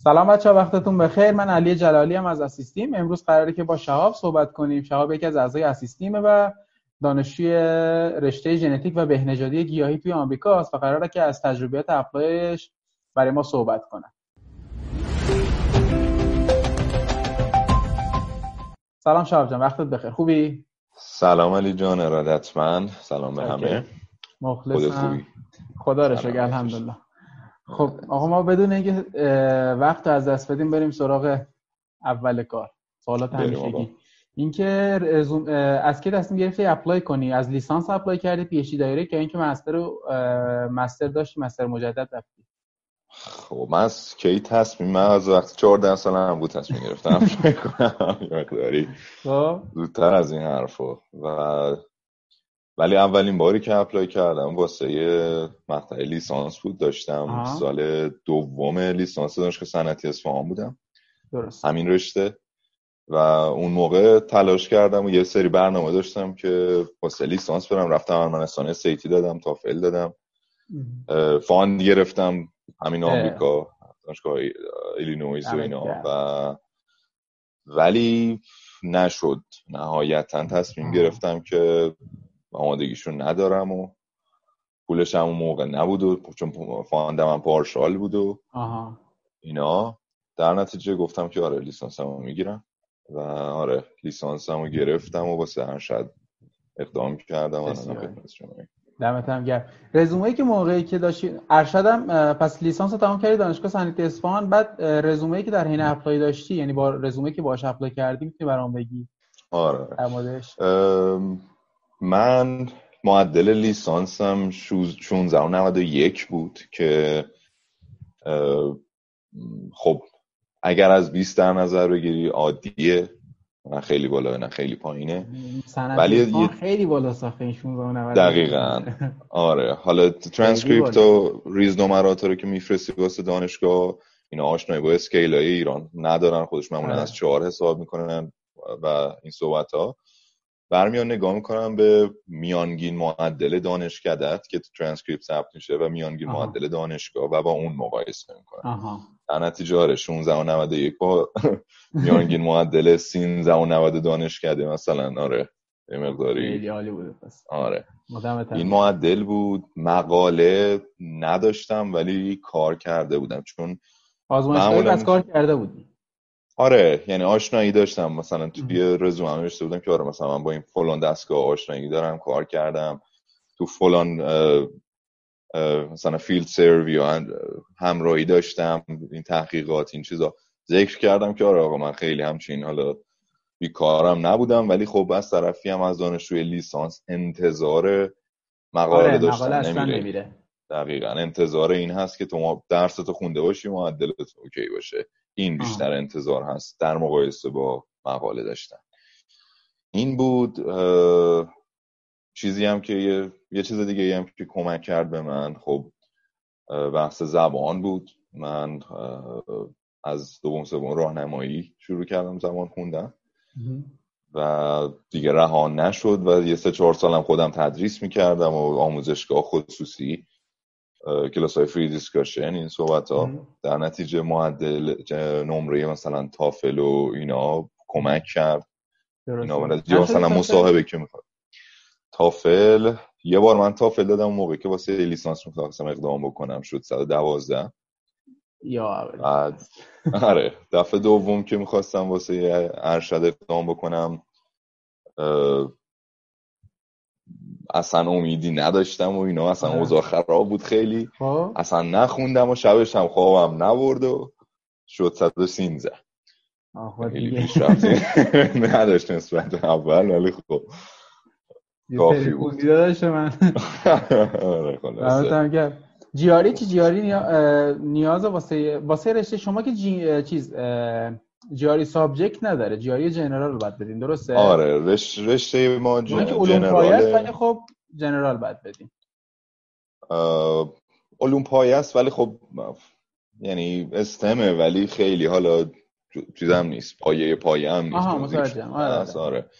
سلام بچه وقتتون بخیر. من علی جلالی هم از اسیستیم. امروز قراره که با شهاب صحبت کنیم. شهاب یکی از اعضای اسیستیمه و دانشجوی رشته ژنتیک و بهنژادی گیاهی توی آمریکاست و قراره که از تجربیات اپلایش برای ما صحبت کنه. سلام شهاب جان وقتت بخیر. خوبی؟ سلام علی جان ارادتمند. سلام به همه. مخلصم. خدا رو شکر الحمدلله. خب آقا ما بدون اینکه وقت رو از دست بدیم بریم سراغ اول کار سوالات همیشگی. اینکه از کی تصمیم گرفتی؟ apply کنی. از لیسانس apply کردی PhD direct اینکه master master داشتی master مجدد رفتی؟ خب من از کی تصمیم من از وقتی 14 سالم بود تصمیم گرفتم. مقداری. خب. زودتر از این حرفو و ولی اولین باری که apply کردم واسه مقطع لیسانس بود داشتم آه. سال دوم لیسانس دانشگاه صنعتی اصفهان بودم. درست. همین رشته. و اون موقع تلاش کردم و یه سری برنامه داشتم که واسه لیسانس برم. رفتم ارمنستان SAT دادم TOEFL دادم. fund گرفتم همین آمریکا دانشگاه ایلینویز و اینا. و ولی نشد. نهایتا تصمیم گرفتم که آمادگیشون ندارم و پولش هم موقع نبود و چون fund م هم partial بود و اینا. در نتیجه گفتم که آره لیسانس هم می‌گیرم. و آره لیسانس هم گرفتم و واسه ارشد اقدام کردم. و دمت هم گرم. رزومه که موقعی که داشتی ارشدم پس لیسانس رو تمام کردی دانشگاه صنعتی اصفهان. بعد رزومه که در حین apply داشتی یعنی با رزومه که باهاش apply کردی می‌تونی برام بگی. آره. من معدل لیسانسم 1691 بود که خب اگر از 20 در نظر بگیری عادیه. نه خیلی بالا نه خیلی پایینه. ولی خیلی بالا ساخته این دقیقا. آره. حالا ترانسکریپت و ریز نمرات رو که میفرستی واسه دانشگاه اینا آشنایی با scale های ایران ندارن. خودش معمولا آره. از چهار حساب می‌کنن و این صحبت ها برمیان نگاه می‌کنم به میانگین معدل دانشکدت که تو ترانسکریپت ثبت میشه و میانگین معدل دانشگاه و با اون مقایسه می‌کنم. در نتیجه آره 16 و 91 با میانگین معدل 13 و 90 دانشکده مثلا آره. یه مقداری. عالی بوده پس. آره. این معدل بود. مقاله نداشتم ولی کار کرده بودم. چون آزمایشگاهی از کار کرده بودی. آره یعنی آشنایی داشتم. مثلا توی رزومه نوشته بودم که آره مثلا من با این فلان دستگاه آشنایی دارم کار کردم. تو فلان مثلا فیلد سروی همراهی داشتم این تحقیقات این چیزا. ذکر کردم که آره آقا من خیلی همچین حالا بیکارم نبودم ولی خب از طرفی هم از دانشجوی لیسانس انتظار مقاله آره، داشتن نمیره. دقیقا انتظار این هست که تو درستو خونده باشی معدلت اوکی باشه. این بیشتر انتظار هست. در مقایسه با مقاله داشتن. این بود چیزی هم که یه, یه چیز دیگه هم که کمک کرد به من. خب بحث زبان بود. من از دوم سوم راهنمایی شروع کردم زبان خوندم و دیگه رهان نشد و یه سه چهار سالم خودم تدریس می‌کردم و آموزشگاه خصوصی. کلاس های فری دیسکاشن این صحبت ها در نتیجه معدل نمره مثلا تافل و اینا کمک کرد. اینا مثلا مصاحبه که می‌خواد. تافل یه بار من تافل دادم موقع که واسه لیسانس می‌خواستم اقدام بکنم. شد 112 یا بعد آره. دفعه دوم که می‌خواستم واسه ارشد اقدام بکنم اصلا امیدی نداشتم و اینا. اصلا. اوضاع خراب بود خیلی. خب. اصلا نخوندم و شبش هم خوابم نبرد و شد 113 خیلی نداشت نسبت اول ولی خب کافی بود. من. آره جیاری چی؟ جیاری نیاز واسه واسه رشته شما که. چیز جیاری سابجکت نداره. جیاری جنرال رو باید بدین. درسته؟ آره رش... رشته ما general. ولی خب general باید بدین. علوم پایه است ولی خب یعنی STEM ـه ولی خیلی حالا چیزم نیست. پایه پایه هم نیست. آها متوجهم. آره, آره.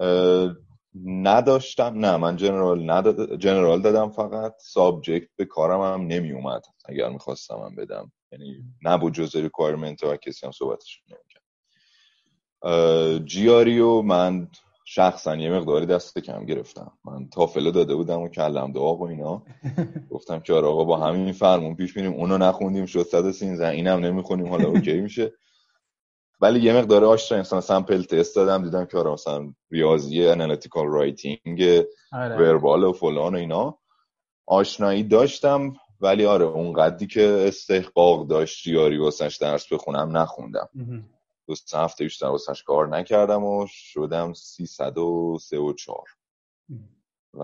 آره. نداشتم. نه من general نداد... general دادم فقط. subject به کارم هم نمی اومد اگر می‌خواستم هم بدم. یعنی نبود جز requirement و کسی هم صحبتش نمی‌کرد. GRE رو من شخصا یه مقداری دست کم گرفتم. من TOEFL و داده بودم و کله‌م داغ و اینا. گفتم که آره آقا با همین فرمون پیش میریم. اونو نخوندیم شد 113 اینم نمی‌خونیم. حالا OK میشه. ولی یه مقدار آشنا مثلا sample test دادم. دیدم که آره مثلا ریاضی analytical writing verbal و فلان و اینا. آشنایی داشتم. ولی آره اون قدی که استحقاق داشت GRE واسش درس بخونم نخوندم. دو سه هفته بیشتر واسش کار نکردم و شدم سیصد و چار و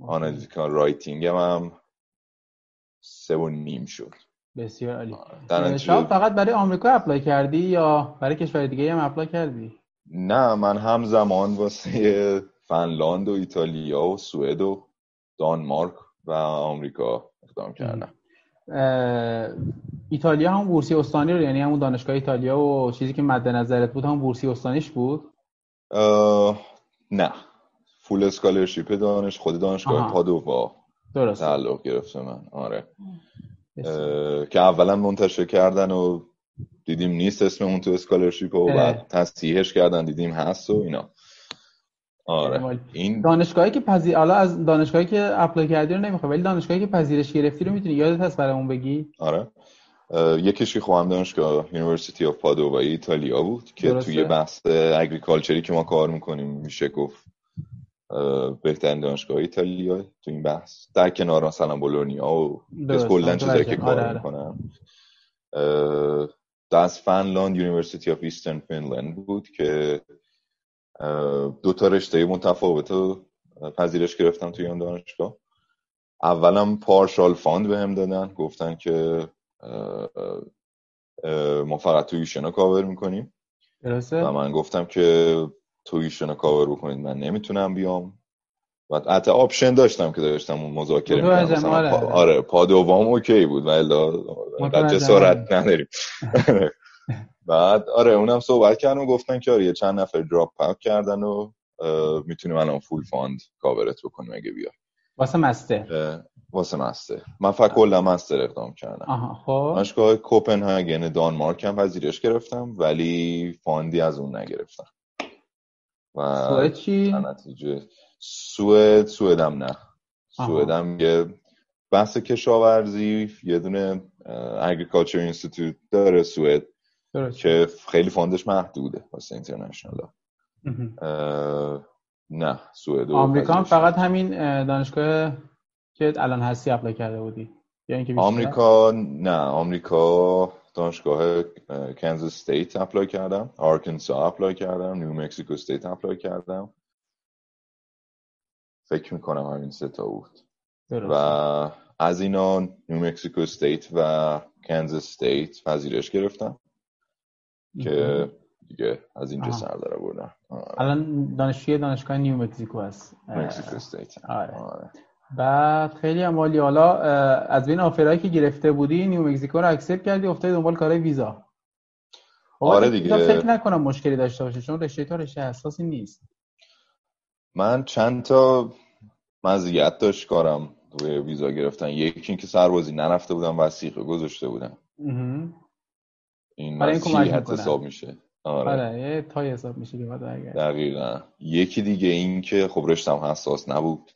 analytical writing م هم سه و نیم شد. بسیار عالی. فقط برای آمریکا apply کردی یا برای کشور دیگه هم apply کردی؟ نه من همزمان واسه فنلاند و ایتالیا و سوئد و دانمارک و آمریکا اقدام کردم. ایتالیا هم بورسی استانی رو یعنی همون دانشگاه ایتالیا و چیزی که مد نظرت بود هم بورسی استانیش بود؟ نه. full scholarship دانش خود دانشگاه پادووا. درست. تعلق گرفت به من. آره. که اولا منتشر کردن و دیدیم نیست اسم اون تو scholarship و بعد تصحیحش کردن دیدیم هست و اینا. آره. این دانشگاهی که پذیر حالا از دانشگاهی که apply کردی رو نمی‌خوام ولی دانشگاهی که پذیرش گرفتی رو می‌تونی. یادت هست برامون بگی؟ آره. یکیشی خواهم دانشگاه University of Padova ایتالیا بود که درسته. توی بحث agriculture ی که ما کار می‌کنیم میشه گفت بهترین دانشگاه ایتالیا تو این بحث. در کنار مثلا بولونیا و کلا چیزایی که کار آره, آره. می‌کنم دست فنلاند University of Eastern Finland بود که دو تا رشته متفاوت پذیرش گرفتم توی اون دانشگاه. اولم partial fund بهم دادن گفتن که ما فقط tuition رو کاور می‌کنیم. و من گفتم که tuition رو کاور بکنید من نمی‌تونم بیام. و حتی option داشتم که داشتم اون مذاکره می‌کنم آره, آره پادوام OK بود ولی جسارت نداریم. بعد آره اونم صحبت کردن و گفتن که آره یه چند نفر drop out کردن و می‌تونیم الان full fund cover ت بکنیم اگه بیا واسه master. واسه master. من فقط کلا master اقدام کردم. آها خب. دانشگاه کوپنهاگن دانمارک هم پذیرش گرفتم ولی fund ی از اون نگرفتم. و سوئد چی؟ نتیجه سوئد سوئدم نه. سوئدم یه بحث کشاورزی یه دونه agriculture institute داره سوئد. که خیلی fund ش محدوده واسه international. نه سوئد آمریکا هم فقط همین دانشگاه که الان هستی apply کرده بودی؟ یا اینکه آمریکا نه آمریکا دانشگاه Kansas State apply کردم Arkansas apply کردم New Mexico State apply کردم. فکر می‌کنم همین سه تا بود. و از اینا New Mexico State و Kansas State پذیرش گرفتم. که دیگه از اینجا سر درآوردم الان دانشجوی دانشگاه New Mexico هست. Mexico State آره. آره. بعد خیلی هم حالا از بین offer ایی که گرفته بودی New Mexico رو accept کردی افتادی دنبال کارهای ویزا. آره دیگه. فکر نکنم مشکلی داشته باشه چون رشته تا رشته حساسی نیست. من چند تا مزیت داشت کارم روی ویزا گرفتن. یکی اینکه سربازی نرفته بودم وسیقه گذاشته بودم. این مسیحت حساب میشه. آره, آره تای حساب میشه که دقیقا. یکی دیگه این که خب رشتم حساس نبود.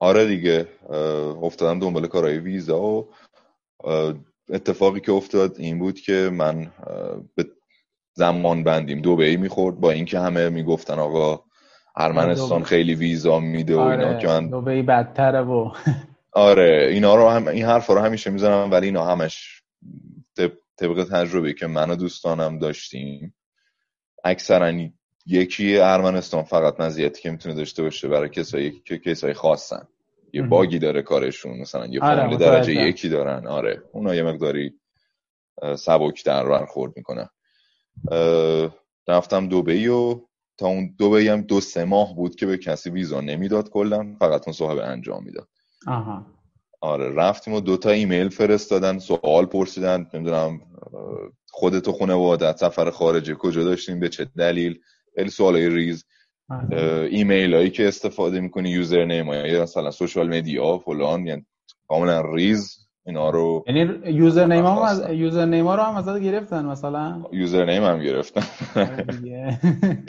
آره دیگه. افتادم دنبال کارهای ویزا و اتفاقی که افتاد این بود که من به زمان بندیم. دو ای می‌خورد. با اینکه همه می‌گفتن آقا ارمنستان خیلی ویزا میده و اینا آره، که من بدتره و آره اینا رو هم این حرفا رو همیشه می‌زنم ولی اینا همش طبق تجربه که من و دوستانم داشتیم اکثرا یکی ارمنستان فقط مزیتی که می‌تونه داشته باشه برای کسایی که کسایی خاصن یه باگی داره کارشون مثلا یه آره درجه یکی دارن. آره اونا یه مقداری سبک در برخورد می‌کنن. رفتم دبی و تا اون دبی هم دو سه ماه بود که به کسی ویزا نمی‌داد کلا فقط اون مصاحبه انجام می‌داد. آها. آره رفتیم و دوتا ایمیل فرستادن سوال پرسیدن نمی‌دونم خودتو خونه وادت سفر خارجه کجا داشتیم به چه دلیل؟ خیلی سوالای ریز. آره. ایمیل هایی که استفاده می‌کنی username یا مثلا social media فلان یعنی کاملا ریز اینا رو یعنی username هم از username رو هم ازت گرفتن مثلا؟ username هم گرفتن.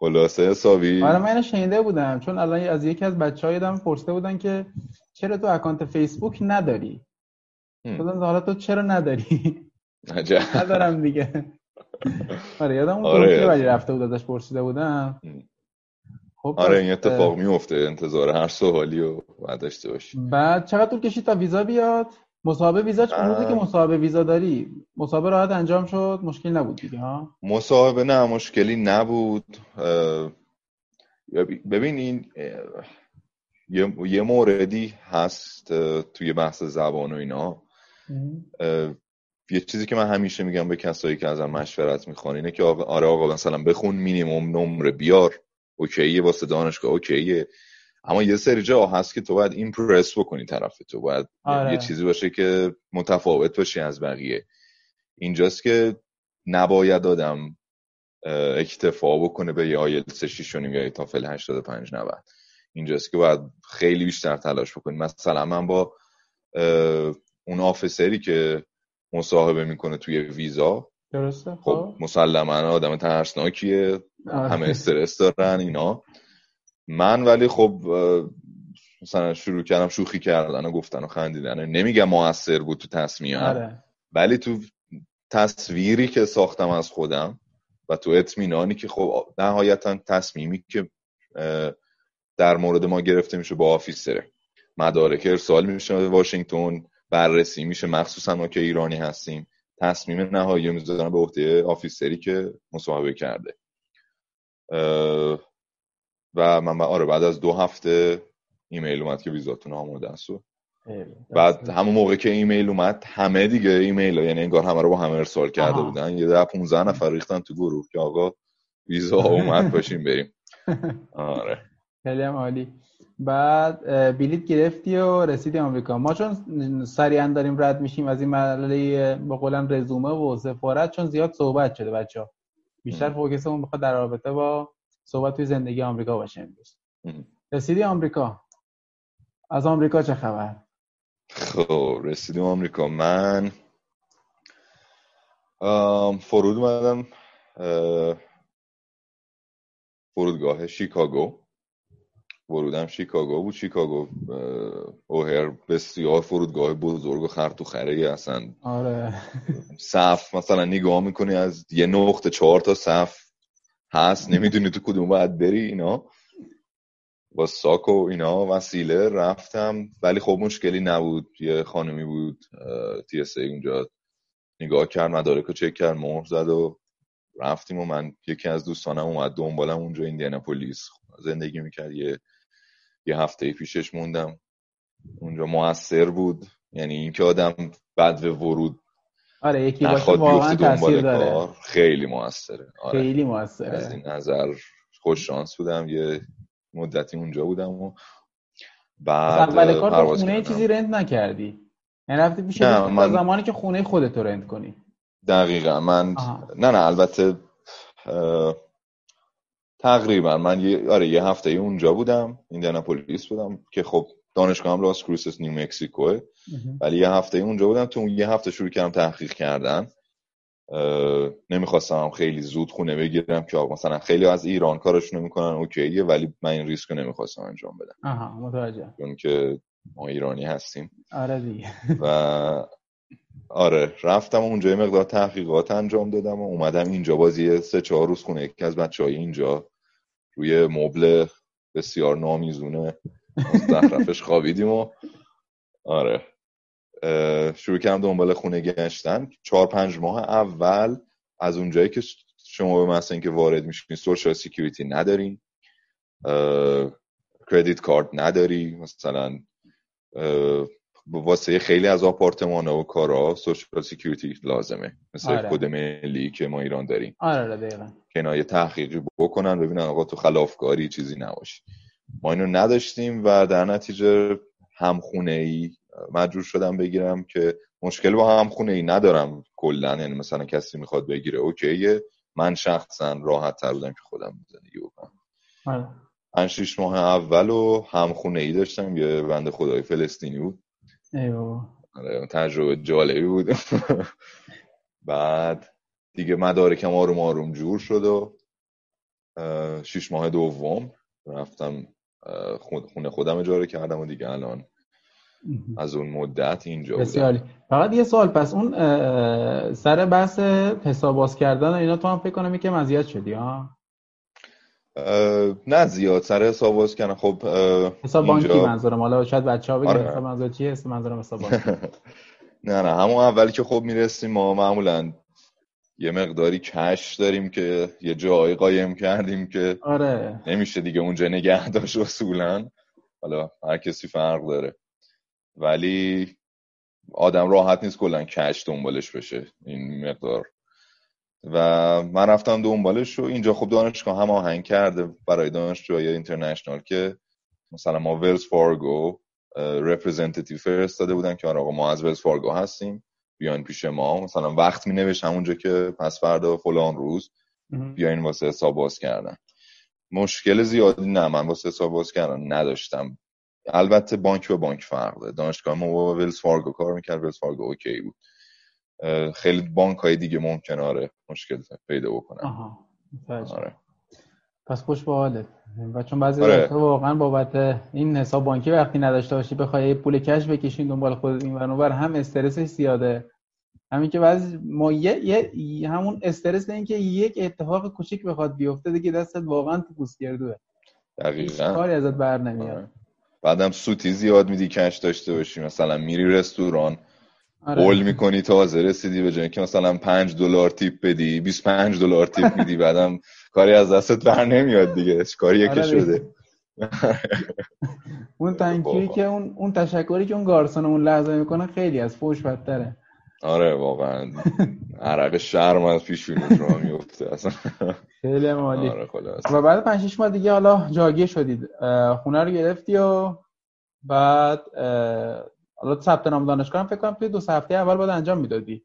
خلاصه حسابی. آره من شنیده بودم چون الان از یکی از بچه‌ها هم پرسیده بودن که چرا تو account فیسبوک نداری؟ گفتم حالا تو چرا نداری؟ عجب. ندارم دیگه. آره یادم اون آره. ولی رفته بود ازش پرسیده بودم. خب آره این اتفاق میفته انتظار هر سوالی رو باید داشته باشی بعد چقدر طول کشید تا ویزا بیاد؟ مصاحبه ویزا روزی که مصاحبه ویزا داری مصاحبه راحت انجام شد مشکل نبود دیگه ها؟ مصاحبه نه مشکلی نبود. ببین این یه موردی هست توی بحث زبان و اینا. یه چیزی که من همیشه میگم به کسایی که ازم مشورت می‌خوان اینه که آره آقا مثلا بخون مینیموم نمره بیار. اوکیه واسه دانشگاه اوکیه. اما یه سری جا هست که تو باید ایمپرس بکنی طرف تو باید آره. یه چیزی باشه که متفاوت باشی از بقیه اینجاست که نباید آدم اکتفا بکنه به یه آیل سه یا تافل 85 90 اینجاست که باید خیلی بیشتر تلاش بکنی مثلا من با اون آفیسری که مصاحبه می‌کنه توی ویزا درسته خب, خب. مسلما آدم ترسناکیه آره. همه استرس دارن اینا من ولی خب مثلا شروع کردم شوخی کردن و گفتن و خندیدن. نمیگم موثر بود تو تصمیم. آره. ولی تو تصویری که ساختم از خودم و تو اطمینانی که خب نهایتا تصمیمی که در مورد ما گرفته میشه با آفیسره. مدارک ارسال میشه به واشنگتن بررسی میشه. مخصوصا ما که ایرانی هستیم تصمیم نهایی می‌ذارن به عهده officer ی که مصاحبه کرده. و من آره بعد از دو هفته ایمیل اومد که ویزاتون آماده است بعد همون موقع که ایمیل اومد همه دیگه ایمیل ها یعنی انگار همه رو با همه ارسال کرده بودن. یه ده 15 نفر ریختن تو گروه که آقا ویزا اومد باشیم بریم. آره. خیلی هم عالی. بعد بلیت گرفتی و رسیدی آمریکا. ما چون سریعا داریم رد میشیم از این مرحله با قولم رزومه و سفارت چون زیاد صحبت شده بچه ها بیشتر فوکسمون بخواد در رابطه با صحبت توی زندگی آمریکا باشه امروز. رسیدی آمریکا؟ از آمریکا چه خبر؟ خب رسیدیم آمریکا. من فرود اومدم فرودگاه شیکاگو. ورودم شیکاگو بود. شیکاگو اوهر بسیار فرودگاه بزرگ و خر تو خره اصلا آره. صف مثلا نگاه می‌کنی از یه نقطه چهار تا صف هست نمی‌دونی تو کدوم باید بری اینا. با ساک و اینا وسیله رفتم ولی خب مشکلی نبود. یه خانمی بود تی اس ای اونجا. نگاه کرد مدارک رو چک کرد مهر زد و رفتیم و من یکی از دوستانم اومد دنبالم اونجا ایندیاناپولیس زندگی می‌کرد. یه یه هفته پیشش موندم. اونجا موثر بود. یعنی اینکه آدم بعد ورود آره یکی باشه واقعا تاثیر داره. خیلی موثره. آره. خیلی موثره. از این نظر خوش شانس بودم یه مدتی اونجا بودم و بعد اول کار تو خونه چیزی رنت نکردی؟ یعنی رفتی پیش من... زمانی که خونه خودت رو رنت کنی. دقیقا. من نه نه البته تقریبا. من یه آره یه هفته اونجا بودم ایندیاناپولیس بودم که خب دانشگاه هم لاس کروسس نیو مکسیکوه. ولی یه هفته اونجا بودم تو اون یه هفته شروع کردم تحقیق کردن. نمی‌خواستم خیلی زود خونه بگیرم که مثلا خیلی از ایران کارشون می‌کنن اوکیه ولی من این ریسک رو نمی‌خواستم انجام بدم. آها متوجه. چون که ما ایرانی هستیم. آره دیگه. و آره رفتم اونجا مقدار تحقیقات انجام دادم و اومدم اینجا. بازی سه چهار روز خونه یکی از بچه های اینجا. روی مبل بسیار نامیزونه. زخرفش خوابیدیم و آره. شروع کردم دنبال خونه گشتن. چهار پنج ماه اول از اونجایی که شما به مثلا اینکه وارد میشین سوشال سیکیوریتی ندارین. credit card نداری. مثلا واسه خیلی از آپارتمان و کارا social security لازمه. مثل آره. کد ملی که ما ایران داریم. آره دقیقا. که اینا یه تحقیقی بکنن ببینن آقا تو خلافکاری چیزی نباشی ما اینو نداشتیم و در نتیجه همخونه ای مجبور شدم بگیرم که مشکل با همخونه ای ندارم کلا. یعنی مثلا کسی می‌خواد بگیره OK ه. من شخصا راحت تر بودم که خودم زندگی بکنم. آره. پنج شیش ماه اول و همخونه ای داشتم. یه بند خدای فلسطینی بود. آره تجربه جالبی بود. بعد دیگه مدارکم آروم آروم جور شد و شیش ماه دوم رفتم خونه خودم اجاره کردم و دیگه الان از اون مدت اینجا بسیاری فقط یه سوال پس اون سر بحث حساب باز کردن اینا تو هم فکر کنم که مزیت شدی ها؟ نه زیاد. سر حساب باز کردن. خب حساب بانکی منظورم. حالا شاید بچه ها بگن آره. حساب منظور چیه؟ منظورم حساب بانکی نه نه. همون اولی که خب می‌رسیم ما معمولا یه مقداری کش داریم که یه جایی قایم کردیم که آره. نمیشه دیگه اونجا نگه داشت اصولا. حالا هر کسی فرق داره. ولی آدم راحت نیست کلا cash دنبالش بشه. این مقدار. و من رفتم دنبالش و اینجا خب دانشگاه هماهنگ کرده برای دانشجوهای international که مثلا ما Wells Fargo representative فرستاده بودن که آره آقا ما از Wells Fargo هستیم. بیاین پیش ما. مثلا وقت می نوشت همونجا که پس فردا فلان روز بیاین واسه حساب باز کردن. مشکل زیادی نه من واسه حساب باز کردن نداشتم. البته بانک به بانک فرق داره دانشگاه ما با Wells Fargo کار می‌کرد Wells Fargo OK بود. خیلی بانک های دیگه ممکن آره مشکل پیدا بکنن آها آره. پس خوش به حالت. و چون بعضی آره. واقعا بابت این حساب بانکی وقتی نداشته باشی بخوای پول cash بکشین دنبال خود این ور هم استرسش زیاده. همین که بعضی ما یه, یه همون استرس این که یک اتفاق کوچیک بخواد بیفته دیگه دستت واقعا تو پوست گردوه دقیقاً کاری ازت بر نمیاد. آره. بعدم سوتی زیاد میدی کش داشته باشی. مثلا میری رستوران آره. قول می‌کنی تازه رسیدی به جایی که مثلا 5 دلار تیپ بدی 25 دلار تیپ میدی بعدم کاری از دستت بر نمیاد دیگه. کاری آره. شده؟ اون تنکیوی که اون اون تشکری که اون گارسون اون لحظه می‌کنه خیلی از فوش بدتره. آره واقعا. عرق شرم از پیشونش رو میفته اصلا. خیلی مالی آره و بعد 5 6 ماه دیگه حالا جاگیر شدید. خونه رو گرفتی و بعد حالا ثبت نام دانشگاه فکر کنم توی دو هفته اول باید انجام می‌دادی.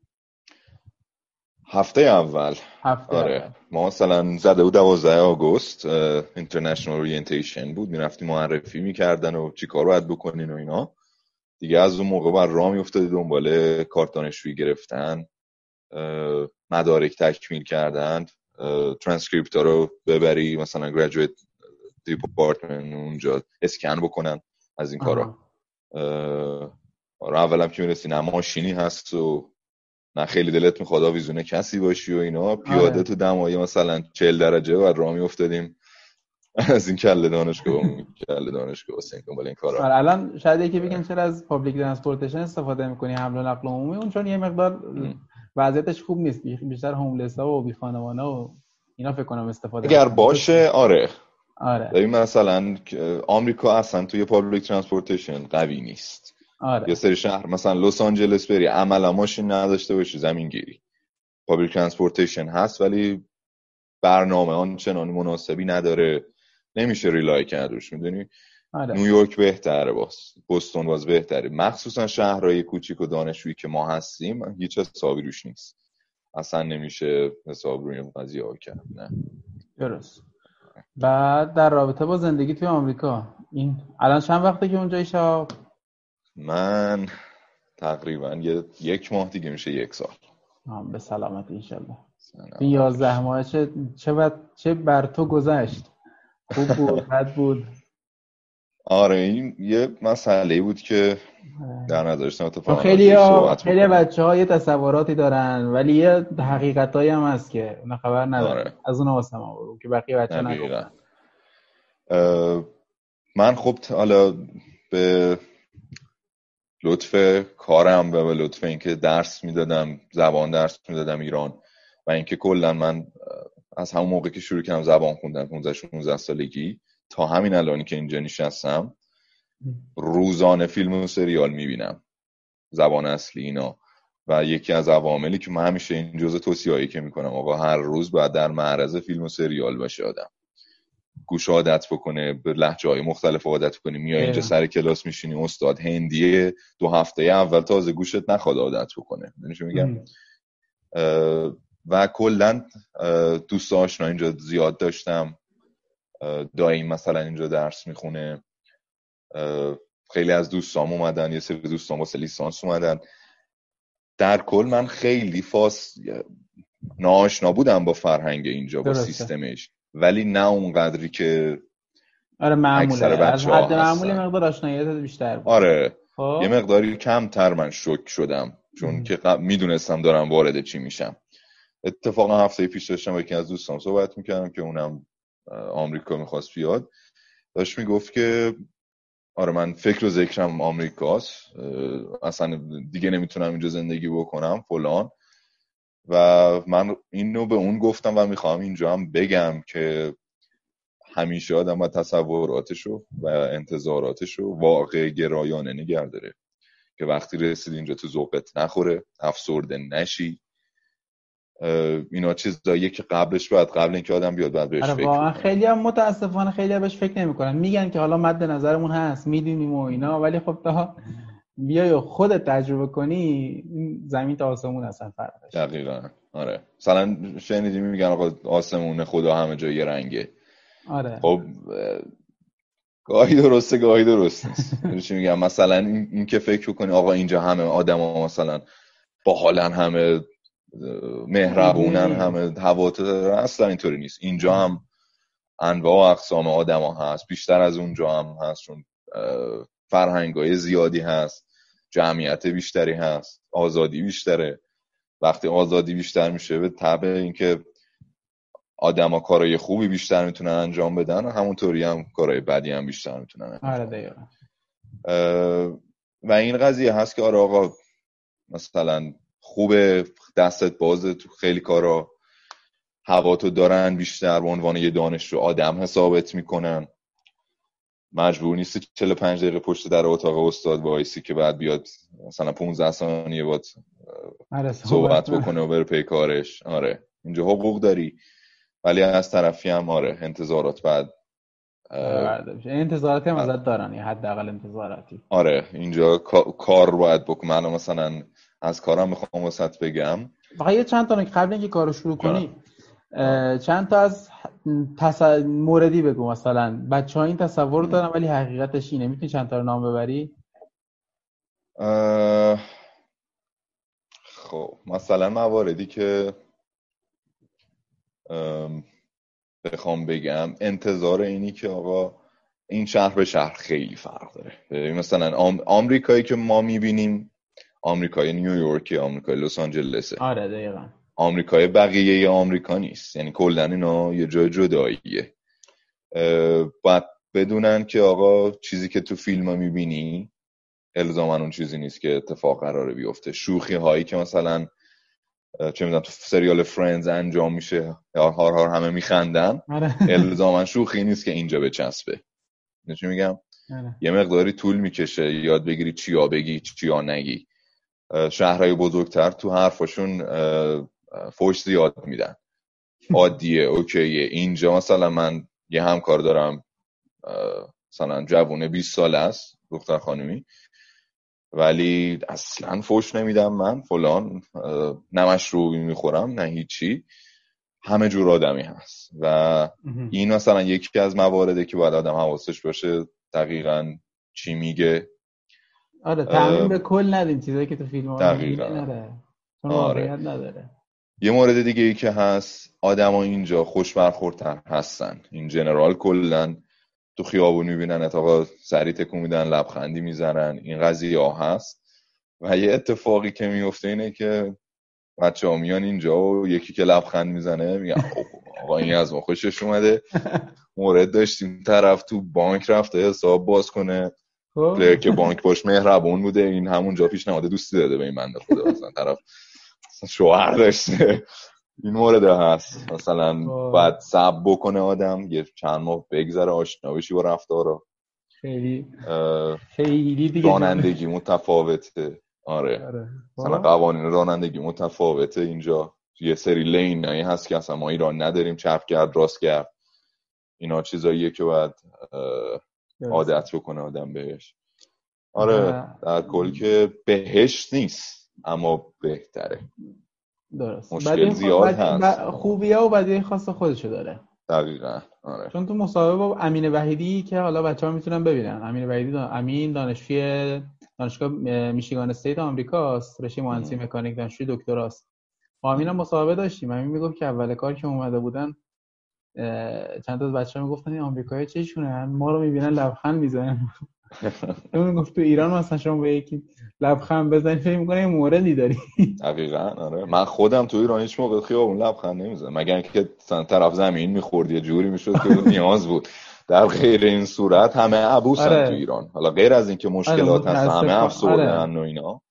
هفته اول. هفته آره. اول. ما مثلا زده بود 12 آگوست اینترنشنال اورینتیشن بود. می‌رفتیم معرفی می‌کردن و چی کار باید بکنین و اینا. دیگه از اون موقع بر راه میافتادی دنبال کارت دانشجویی گرفتن مدارک تکمیل کردن ترانسکریپت رو ببری مثلا graduate department اونجا اسکن بکنن از این کارا. آره اولم که می‌رسی نه ماشینی هست و نه خیلی دلت می‌خواد آویزونه کسی باشی و اینا. پیاده آره. تو دمایی مثلا چهل درجه و راه می‌افتادیم. از این کله دانشگاه کله دانشگاه حسین دنبال این کارا. آره الان شاید یکی بگن چرا از public transportation استفاده می‌کنی حمل و نقل عمومی؟ اون چون یه مقدار وضعیتش خوب نیست بیشتر هوملس ها و بی خانوانه و اینا فکر کنم استفاده اگر باشه آره. آره. ببین مثلا آمریکا اصلا توی public transportation قوی نیست. آره. یه سری شهر مثلا لس آنجلس بری عملا ماشین نداشته باشی زمین گیری public transportation هست ولی برنامه آن چنان مناسبی نداره. نمیشه rely کرد روش می‌دونی؟ آره. نیویورک بهتره باز بوستون باز بهتره. مخصوصا شهرهای کوچیک و دانشجویی که ما هستیم هیچ حسابی روش نیست. اصلا نمیشه حساب روی قضیه کرد نه. درست. بعد در رابطه با زندگی توی آمریکا این الان چند وقته که اونجا شاب من تقریبا یک ماه دیگه میشه یک سال. به سلامت انشالله. این یازده ماه چه چه, چه بر تو گذشت؟ خوب بود بد بود؟ آره این یه مسئله بود که در نظرش اتفاقا خیلی ها خیلی بچه ها یه تصوراتی دارن ولی یه حقیقت هم هست که اونا خبر نداره آره. از اون واسه ما برو که بقیه بچه نگفتن. من خب حالا به لطف کارم و لطف اینکه درس می‌دادم زبان درس می‌دادم ایران و اینکه کلا من از همون موقع که شروع کردم زبان خوندم 15 16 سالگی تا همین الانی که اینجا نشستم روزانه فیلم و سریال می‌بینم زبان اصلی اینا. و یکی از عواملی که من همیشه این جزء توصیه‌ای که می‌کنم آقا هر روز باید در معرض فیلم و سریال باشه آدم. گوش عادت بکنه به لحجه های مختلف عادت کنی میای اینجا سر کلاس میشینی استاد هندیه دو هفته اول تازه گوشت نخواد عادت بکنه. میگم؟ یعنی, میگم؟ و کلا دوست آشنا اینجا زیاد داشتم. دایی مثلا اینجا درس می‌خونه. خیلی از دوستام اومدن یه سری دوستان واسه لیسانس اومدن. در کل من خیلی فاس ناآشنا بودم با فرهنگ اینجا با سیستمش. ولی نه اونقدری که آره معموله. از حد معمولی مقدار آشناییت بیشتر بود. آره. خب. یه مقداری کمتر من شک شدم چون که می‌دونستم دارم وارد چی میشم. اتفاقا هفته پیش داشتم با یکی از دوستان صحبت می‌کردم که اونم آمریکا می‌خواست بیاد. داشت می‌گفت که آره من فکر و ذکرم آمریکاست اصلا دیگه نمی‌تونم اینجا زندگی بکنم فلان. و من اینو به اون گفتم و می‌خوام اینجا هم بگم که همیشه آدم و تصوراتشو و انتظاراتشو واقع گرایانه نگه داره. که وقتی رسید اینجا تو ذوقت نخوره افسرده نشی. اینا چیزاییه که قبلش باید قبل اینکه آدم بیاد بعد بهش آره فکر خیلی هم متاسفانه خیلی بهش فکر نمی‌کنن. میگن که حالا مد نظرمون هست می‌دونیم و اینا ولی خب تا بیای خودت تجربه کنی زمین تا آسمون اصلا فرقش دقیقا. آره. مثلا شنیدی میگن آقا آسمون خدا همه جای رنگه. آره. خب گاهی درسته گاهی درست نیست. چی میگم؟ مثلا این که فکر کنی آقا اینجا همه آدما مثلا با حالا همه مهربونن همه هواتر اصلا اینطوری نیست. اینجا هم انواع و اقسام آدما هست. بیشتر از اونجا هم هست چون فرهنگ های زیادی هست جمعیت بیشتری هست آزادی بیشتره. وقتی آزادی بیشتر میشه به طبع اینکه آدما کارهای خوبی بیشتر می‌تونن انجام بدن همونطوری هم کارهای بدی هم بیشتر می‌تونن آره و این قضیه هست که آره آقا مثلا خوبه دستت بازه تو خیلی کارا. هوا تو دارن بیشتر به عنوان یه دانش رو آدم حسابت می‌کنن. مجبور نیستی 45 دقیقه پشت در اتاق استاد وایسی که بعد بیاد مثلا 15 ثانیه باید آره، صحبت بکنه و بره پی کارش. آره اینجا حقوق داری ولی از طرفی هم آره انتظارات بعد انتظاراتی هم ازت دارن یا حداقل انتظاراتی. آره اینجا کار باید بکنم. من مثلا از کارم می‌خوام وسط بگم. فقط یه چند تا قبل اینکه کارو شروع کنی چند تا از تص... موردی بگو مثلا. بچه ها این تصور دارن ولی حقیقتش اینه. می‌تونی چند تا رو نام ببری؟ خب مثلا مواردی که بخوام بگم انتظار اینی که آقا این شهر به شهر خیلی فرق داره. مثلا آمریکایی که ما می‌بینیم آمریکای نیویورک آمریکای لس آنجلسه. آره دقیقا. آمریکای بقیه آمریکا نیست. یعنی کلا اینا یه جای جداییه. باید بدونن که آقا چیزی که تو فیلم ها می‌بینی الزاما اون چیزی نیست که اتفاق قراره بیفته. شوخی هایی که مثلا چه می‌دونم تو سریال فرندز انجام میشه هار هار همه میخندن. آره. الزاما شوخی نیست که اینجا بچسبه. چی میگم؟ آره. یه مقداری طول می‌کشه یاد بگیری چیا بگی چیا نگی. شهرهای بزرگتر تو حرفاشون فوش زیاد میدن. عادیه اوکیه. اینجا مثلا من یه همکار دارم مثلا جوونه 20 سال است دختر خانمی ولی اصلا فوش نمیدم من فلان. نمش رو می‌خورم نه هیچی. همه جور آدمی هست. و این مثلا یکی از موارده که باید آدم حواسش باشه دقیقا چی میگه. آره تعمین به کل ندیم. چیزایی که تو فیلم ها آره. نداره. یه مورد دیگه ای که هست آدما اینجا خوش برخوردتر هستن. این جنرال کلا تو خیابون می‌بینن اتاقا سری تکون میدن لبخندی می‌زنن. این قضیه ها هست. و یه اتفاقی که میفته اینه که بچه ها میان اینجا و یکی که لبخند می‌زنه میگن آقا این از ما خوشش اومده. مورد داشتیم طرف تو بانک رفته حساب باز کنه. خب. که بانک باش مهربون بوده این همونجا پیشنهاد دوستی داده به این بنده خدا مثلا طرف شوهر داشته. این مورد هست. مثلا. بعد سب بکنه آدم یه چند ماه بگذره آشنا بشی با رفتارا خیلی خیلی دیگه رانندگی متفاوته. آره, آره. مثلا. قوانین رانندگی متفاوته اینجا. یه سری لین هایی هست که اصلا ما ایران نداریم چپ کرد راست کرد. اینا چیزاییه که باید عادت بکنه آدم بهش. آره در کل که بهش نیست. اما بهتره. درست. مشکل زیاد هست. خوبیه و بدیه خاص خودشو داره. دقیقا آره. چون تو مصاحبه با امین وحیدی که حالا بچه ها می‌تونن ببینن. امین وحیدی دا... امین دانشجوی دانشگاه میشیگان استیت آمریکاست. رشته مهندسی مکانیک دانشجوی دکتراست. با امین هم مصاحبه داشتیم. امین می‌گفت که اول کار که اومده بودن چند تا از بچه‌ها می‌گفتن این آمریکایی چشونه ما رو می‌بینن لبخند می‌زنن. اون گفت تو ایران مثلا شما به یکی لبخند بزنی فکر می‌کنی یه موردی داری؟ دقیقاً آره. من خودم تو ایران هیچ موقع خیابون لبخند نمی‌زنم. مگر اینکه طرف زمین می‌خورد یه جوری می‌شد که نیاز بود. در غیر این صورت همه عبوسن آره. تو ایران. حالا غیر از اینکه مشکلات آره هست همه افسردن آره. و اینا.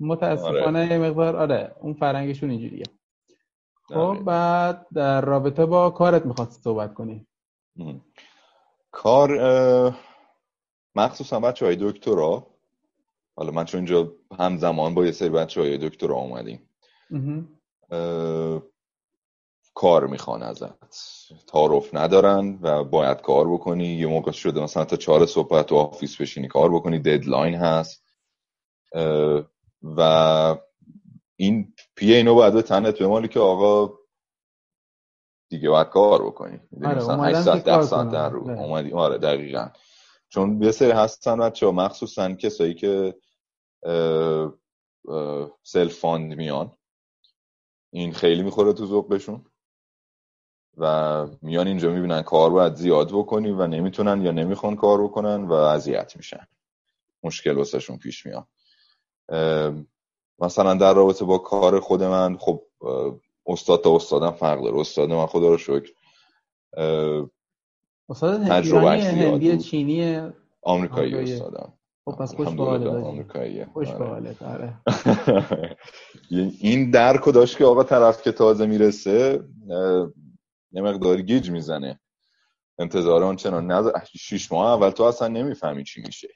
متاسفانه آره. یه مقدار آره اون فرنگشون اینجوریه. خب بعد در رابطه با کارت می‌خواد صحبت کنی. کار مخصوصا بچه های دکترا. حالا من چون اینجا همزمان با یه سری بچه های دکترا اومدیم. کار می‌خوان ازت. تعارف ندارن و باید کار بکنی. یه موقع شده مثلا تا چهار صبح تو office بشینی کار بکنی. deadline هست. و این پیه اینو باید به تنت بمالی که آقا دیگه باید کار بکنی. آره مثلا 8 ساعت 10 ساعت در رو اومدی. آره دقیقا. چون یه سری هستن بچه مخصوصا کسایی که self fund میان. این خیلی می‌خوره تو ذوقشون و میان اینجا می‌بینن کار باید زیاد بکنی و نمی‌تونن یا نمی‌خوان کار بکنن و اذیت میشن. مشکل واسهشون پیش میاد. مثلا در رابطه با کار خود من خب استاد تا استادم فرق داره. استاد من خدا رو شکر استاد هندی چینی آمریکایی استادم. خب پس خوش آمریکاییه. خوش آره, آره. این درک داشت که آقا طرف که تازه می‌رسه یه مقداری گیج می‌زنه. انتظار آن چنان نظر شیش ماه اول تو اصلا نمی‌فهمی چی میشه.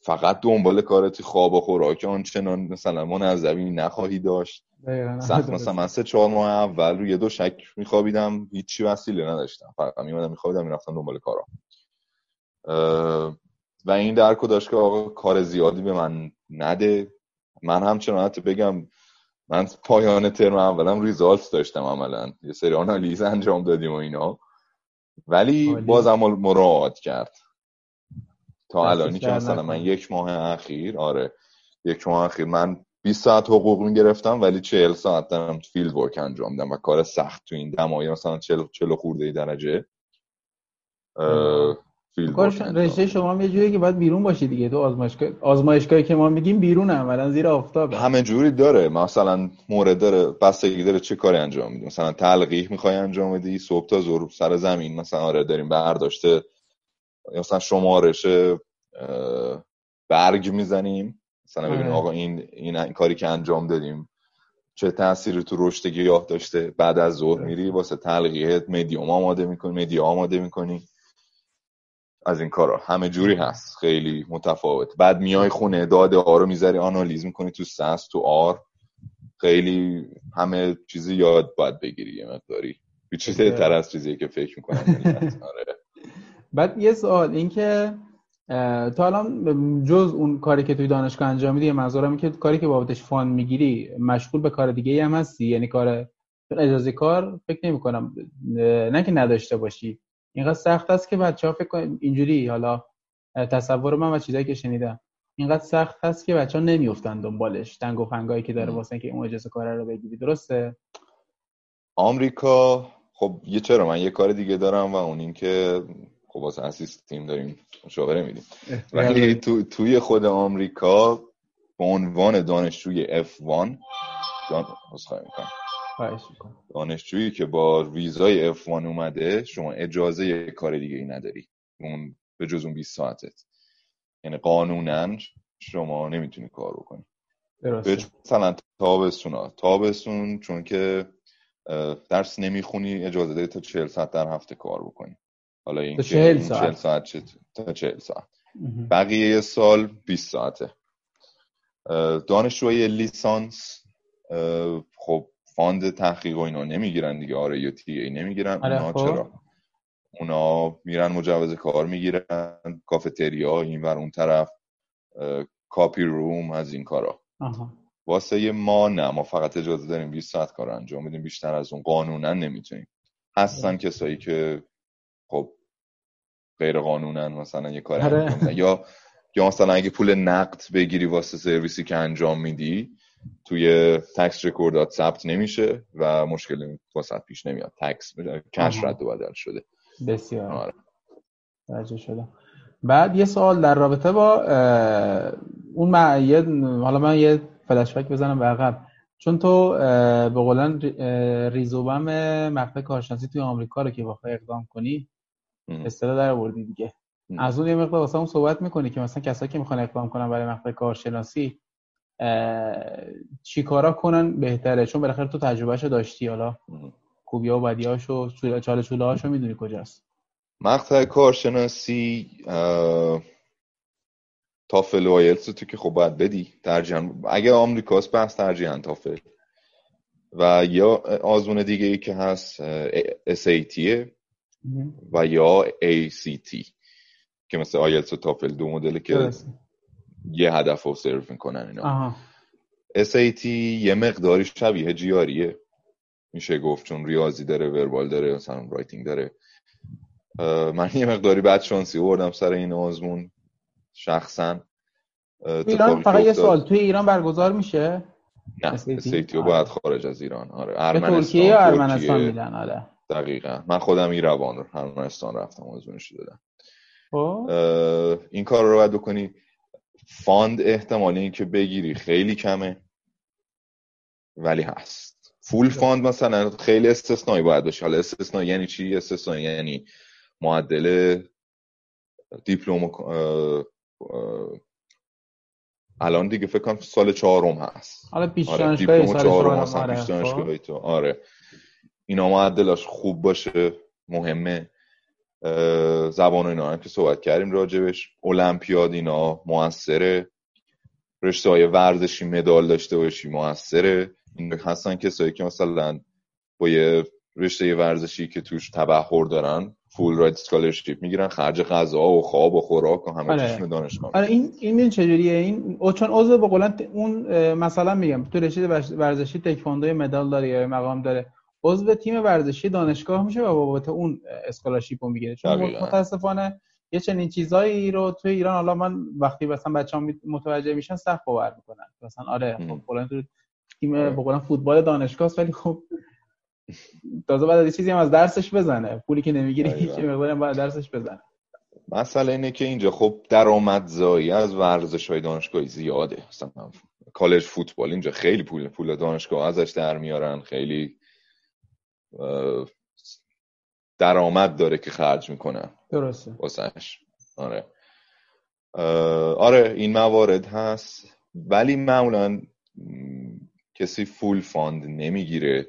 فقط دنبال کارتی خواب و خوراک آنچنان مثلا منظمی نخواهی داشت. سخت مثلا من سه چهار ماه اول روی دو شک میخوابیدم هیچی وسیله نداشتم. فقط میمدم میخوابیدم می‌رفتم دنبال کارا. و این درکو داشت که آقا کار زیادی به من نده. من همچنان حتی بگم من پایان ترم اولم result داشتم عملا. یه سری آنالیز انجام دادیم و اینا. ولی بازم مراعات کرد. تا الانی که مثلا من یک ماه اخیر آره یک ماه اخیر من 20 ساعت حقوق می‌گرفتم ولی 40 ساعت دارم field work انجام دادم و کار سخت تو این دمایی مثلا 40 40 خورده درجه رشته شما هم یه جوری که باید بیرون باشی دیگه. تو آزمایشگاه آزمایشگاهی که ما میگیم بیرون اولا زیر آفتاب همه جوری داره. مثلا مورد داره بستگی داره چه کاری انجام میدی. مثلا تلقیح می‌خوای انجام بدی صبح تا ظهر سر زمین مثلا آره داریم برداشته مثلا شمارش برگ می‌زنیم. مثلا ببینیم آره. آقا این, این کاری که انجام دادیم چه تأثیری تو رشد گیاه داشته؟ بعد از ظهر آره. میری واسه تلقیحت مدیوم آماده می‌کنی مدیا آماده می‌کنی. از این کارا. همه جوری هست. خیلی متفاوت. بعد میای خونه داده ها رو می‌ذاری آنالیز می‌کنی تو سنس تو آر. خیلی همه چیزی یاد باید بگیری یه مقداری. چیزی تر از چیزی که فکر می‌کنم. آره. بعد یه سوال این که تا الان جز اون کاری که توی دانشگاه انجام میدی منظورم که کاری که بابتش فان می‌گیری مشغول به کار دیگه هم هستی. یعنی کار اجازه کار فکر نمی کنم نه که نداشته باشی. اینقدر سخت است که بچه ها فکر کنم اینجوری حالا تصور من و چیزایی که شنیدم. اینقدر سخت هست که بچه ها نمیفتن دنبالش. تنگ و فنگایی که داره واسه که اون اجازه کار رو بگیری. درسته؟ آمریکا خب یه چرا من یه کار دیگه دارم و اون این که خب واسه اسیست تیم داریم مشاوره میدیم. ولی تو، توی خود آمریکا به عنوان دانشجوی F1 دان... دانشجویی که با ویزای F1 اومده شما اجازه کار دیگه ای نداری. اون به جز اون 20 ساعتت. یعنی قانونا شما نمی‌تونی کار بکنی. مثلا تابستون تابستون چون که درس نمی‌خونی اجازه داری تا 40 ساعت در هفته کار بکنی. حالا این چهل ساعت. ساعت تا چهل ساعت. بقیه سال 20 ساعته. دانشجوی لیسانس خب fund تحقیق و اینا نمی‌گیرن دیگه. آره یا TA نمی‌گیرن. آره اونا خب. چرا؟ اونا میرن مجوز کار می‌گیرن. کافتریا این ور اون طرف copy room از این کارا. واسه ما نه. ما فقط اجازه داریم 20 ساعت کار انجام بدیم. بیشتر از اون. قانونا نمی‌تونیم. هستن کسایی که خب غیر قانونا مثلا یه کاری آره. یا یا مثلا اگه پول نقد بگیری واسه سرویسی که انجام میدی توی tax record ات ثبت نمیشه و مشکلی واسه پیش نمیاد. tax cash رد و بدل شده. بسیار. آره. شده بعد یه سوال در رابطه با اون حالا من یه فلشبک بزنم به عقب. چون تو به قولن ریزوبم مقطع کارشناسی توی آمریکا رو که بخوای اقدام کنی اصطلاح در آوردی دیگه. از اون یه مقدار واسه اون صحبت می‌کنی که مثلا کسایی که می‌خوان اقدام کنن برای مقطع کارشناسی چیکارا کنن بهتره؟ چون بالاخره تو تجربهشو داشتی حالا خوبی ها و بدیاشو چاله چوله هاشو می‌دونی کجاست. مقطع کارشناسی تافل و آیلتس تو که خب باید بدی. ترجیحاً اگه آمریکاست بحث ترجیحاً تافل و یا آزمون دیگه ای که هست SAT و یا ACT که مثل آیلتس و تافل دو مدل که یه هدف رو سرو می‌کنن اینا. SAT یه مقداری شبیه GRE ه میشه گفت چون ریاضی داره verbal داره مثلا writing داره. من یه مقداری بد شانسی بردم سر این آزمون شخصا. ایران فقط یه سوال توی ایران برگزار میشه؟ نه SAT رو باید خارج از ایران. آره. ارمنستان ترکیه یا ارمنستان میدن؟ آره. دقیقا. من خودم ایروان رو ارمنستان رفتم آزمونش دادم. خب. این کار رو باید بکنی. fund احتمالی این که بگیری خیلی کمه. ولی هست. full fund مثلا خیلی استثنایی باید باشه. حالا استثنایی یعنی چی؟ استثنایی یعنی معدل دیپلم الان دیگه فکر کنم سال چهارم هست. حالا پیش آره دیپلم چهارم هست آره. تو آره. اینا معدلاش خوب باشه مهمه. زبان اینا هم که صحبت کردیم راجبش. المپیاد اینا موثره. رشته های ورزشی مدال داشته باشی موثره. این هستن کسایی که مثلا با یه رشته ورزشی که توش تبحر دارن full ride scholarship می‌گیرن خرج غذا و خواب و خوراک و همه آره. دانشگاه آره این این چجوریه؟ این او چون عضو به قولن اون مثلا میگم تو رشته ورزشی تکواندو مدال داره یا مقام داره. عضو تیم ورزشی دانشگاه میشه و بابت اون scholarship رو می‌گیره. چون متاسفانه یه چنین چیزایی رو تو ایران حالا من وقتی مثلا بچه‌ها متوجه میشن سخت باور می‌کنن. مثلا آره خب فلان تو تیم آره. به فوتبال دانشگاه ولی خب تازه بعد چیزی هم از درسش بزنه. پولی که نمی‌گیره هیچ مقداری باید درسش بزنه. مسئله اینه که اینجا خب درآمدزایی از ورزش های دانشگاهی زیاده. مثلا کالج فوتبال اینجا خیلی پول پول دانشگاه ازش در میارن خیلی درآمد داره که خرج می‌کنن درسته. واسش آره. آره این موارد هست. ولی معمولا کسی فول فاند نمی‌گیره.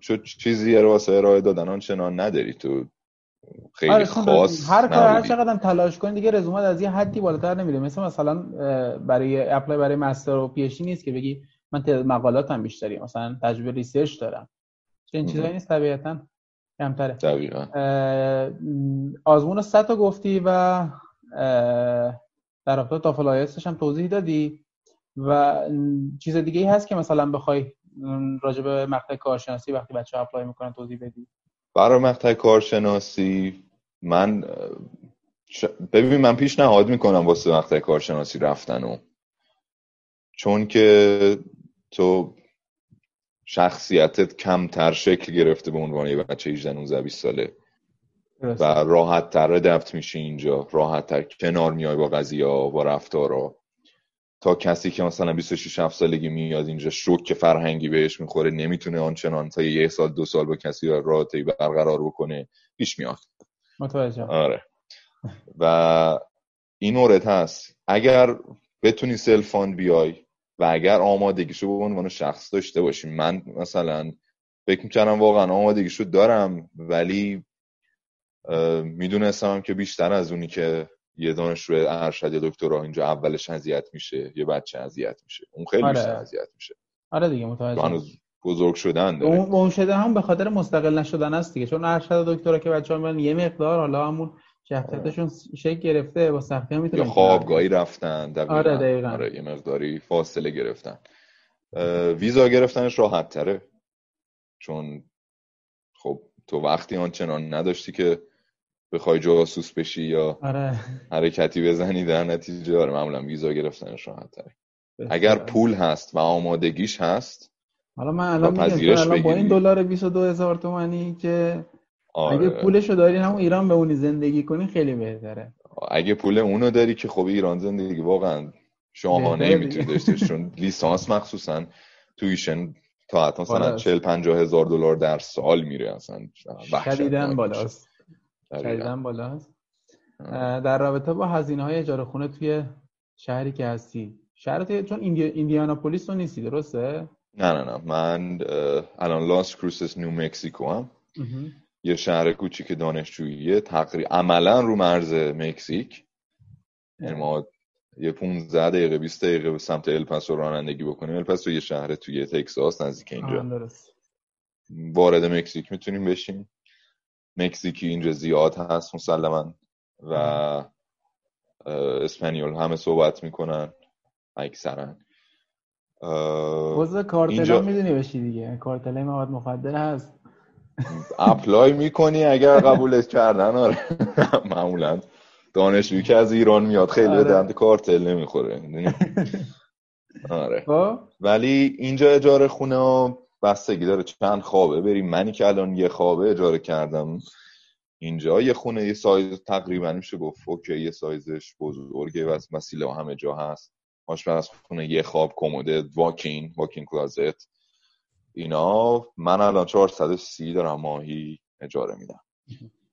چون چیزی رو واسه ارائه دادن آنچنان نداری. تو خیلی آره خاص هر کار هر چقدر تلاش کنی دیگه رزومت از یه حدی بالاتر نمیره. مثل مثلا برای apply برای master و PhD نیست که بگی من مقالاتم بیشتری مثلا تجربه research دارم. چه این چیزایی نیست طبیعتا کمتره. دقیقا. آزمون SAT رو گفتی و در رابطه تافل هم توضیح دادی و چیز دیگه ای هست که مثلا بخوای راجع به مقطع کارشناسی وقتی بچه ها apply می‌کنن توضیح بدی؟ برای مقطع کارشناسی من ببین من پیشنهاد می‌کنم واسه مقطع کارشناسی رفتن و. چون که تو شخصیتت کمتر شکل گرفته به عنوان یه بچه 18 19 20 ساله. و راحت تر دفت میشی اینجا راحت تر کنار میای با قضیه با رفتارا. تا کسی که مثلا 26 7 سالگی میاد اینجا شوک فرهنگی بهش می‌خوره نمی‌تونه آنچنان تا یه سال دو سال با کسی رابطه برقرار بکنه پیش میاد. متوجه آره. و این مورد هست. اگر بتونی سلفان بیای و اگر آمادگیشو به عنوان شخص داشته باشی من مثلا فکر می‌کنم واقعا آمادگیشو دارم ولی می‌دونستم که بیشتر از اونی که یه دانشجو ارشد یا دکترا اینجا اولش اذیت میشه یه بچه اذیت میشه. اون خیلی آره. بیشتر اذیت میشه. آره دیگه متوجه هنوز بزرگ شدن داره. اون, شده هم به خاطر مستقل نشدن است دیگه. چون ارشد دکترا که بچه‌ها یه مقدار حالا همون شخصیتشون شکل گرفته با سختی هم می‌تونن یا خوابگاهی رفتن دقیقا. آره دقیقا. آره یه مقداری فاصله گرفتن. ویزا گرفتنش راحت تره. چون خب تو وقتی آنچنان نداشتی که بخوای جاسوس بشی یا آره. حرکتی بزنی در نتیجه آره معمولا ویزا گرفتنش راحت تره. اگر پول هست و آمادگیش هست حالا من الان میگم با این دلار 22 هزار تومانی که آره. اگه پولشو داری همون ایران به اونی زندگی کنی خیلی بهتره. اگه پول اونو داری که خب ایران زندگی واقعا شاهانه می‌تونی داشته چون لیسانس مخصوصا تویشن تا حتی مثلا 40 50 هزار دلار در سال میره اصلا. شدیدن بالاست. شدیدن بالاست. در رابطه با هزینه های اجاره خونه توی شهری که هستی. شهر چون ایندیاناپولیس تو نیستی درسته؟ نه نه نه. من الان لاس کروسس نیو مکسیکو هم یه شهر کوچیک دانشجوییه. تقریبا عملا رو مرز مکزیک. یعنی ما یه 15 دقیقه 20 دقیقه به سمت الپاسو رانندگی بکنیم. الپاسو یه شهر توی تکساس نزدیک اینجا. وارد مکزیک می‌تونیم بشیم. مکزیکی اینجا زیاد هست مسلما و اسپانیول همه صحبت می‌کنن. اکثرا. وضع کارتلا اینجا... می‌دونی بشی دیگه. کارتلا مواد مخدر هست. اپلای می‌کنی اگر قبولت کردن آره. معمولا. دانشجویی که از ایران میاد خیلی آره. دند کارتل نمی‌خوره. آره. خب. ولی اینجا اجاره خونه بستگی داره چند خوابه. بریم. منی که الان یه خوابه اجاره کردم. اینجا یه خونه یه سایز تقریبا میشه گفت اوکی یه سایزش بزرگه. و وسیله همه جا هست. خونه یه خواب کموده واکین واکین کلازت. اینا من الان 430 دارم ماهی اجاره میدم.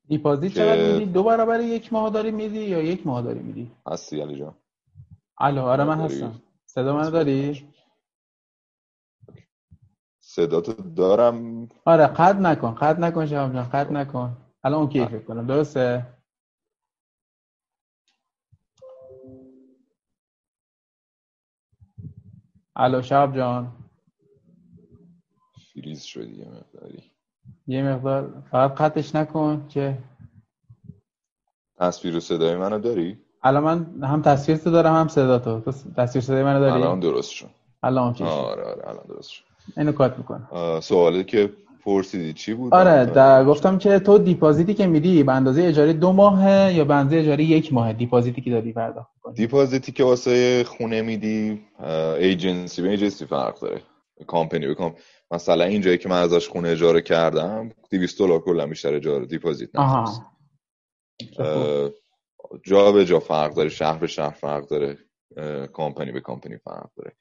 دیپازیت که... چقدر میدی؟ دو برابر یک ماه داری میدی یا یک ماه داری میدی؟ هستی علی جان. الو آره من هستم. صدا منو داری؟ صدا تو دارم. آره قد نکن قد نکن شباب جان قد نکن. الان اوکی فکر کنم. درسته؟ الو شب جان. فریز شدی یه مقداری. یه مقدار فقط قطعش نکن که تصویر و صدای منو داری؟ الان من هم تصویر تو دارم هم صدا تو. تصویر صدای منو داری؟ الان درست شد. الان آره آره الان درست شد. اینو کات می‌کنم. سوالی که پرسیدی چی بود؟ آره در گفتم که تو دیپازیتی که میدی به اندازه اجاره دو ماه یا به اندازه اجاره یک ماه دیپازیتی که داری پرداخت کنی دیپازیتی که واسه خونه میدی ایجنسی به ایجنسی فرق داره. کامپنی به مثلا اینجایی که من ازش خونه اجاره کردم 200 دلار کلا بیشتر اجاره دیپازیت جا به جا فرق داره شهر به شهر فرق داره کامپنی به کامپنی فرق داره.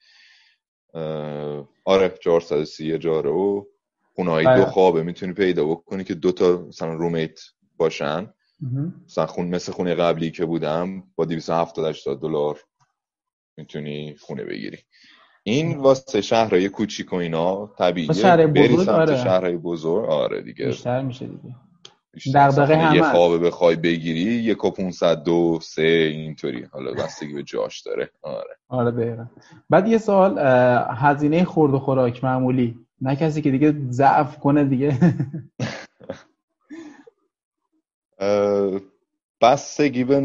آره 430 اجاره و خونه های دو بله. خوابه. می‌تونی پیدا بکنی که دو تا مثلا رومیت باشن. مثلا خون مثل خونه قبلی که بودم با 270 دلار می‌تونی خونه بگیری. این واسه شهرهای کوچیک و اینا طبیعیه. شهر بری سمت آره. شهرهای بزرگ آره دیگه. بیشتر میشه دیگه. دغدغه هم یه خوابه بخوای بگیری یک و 500 دو سه اینطوری. حالا بستگی به جاش داره. آره. آره دقیقا. بعد یه سوال هزینه خورد و خوراک معمولی. نه کسی که دیگه ضعف کنه دیگه. بستگی به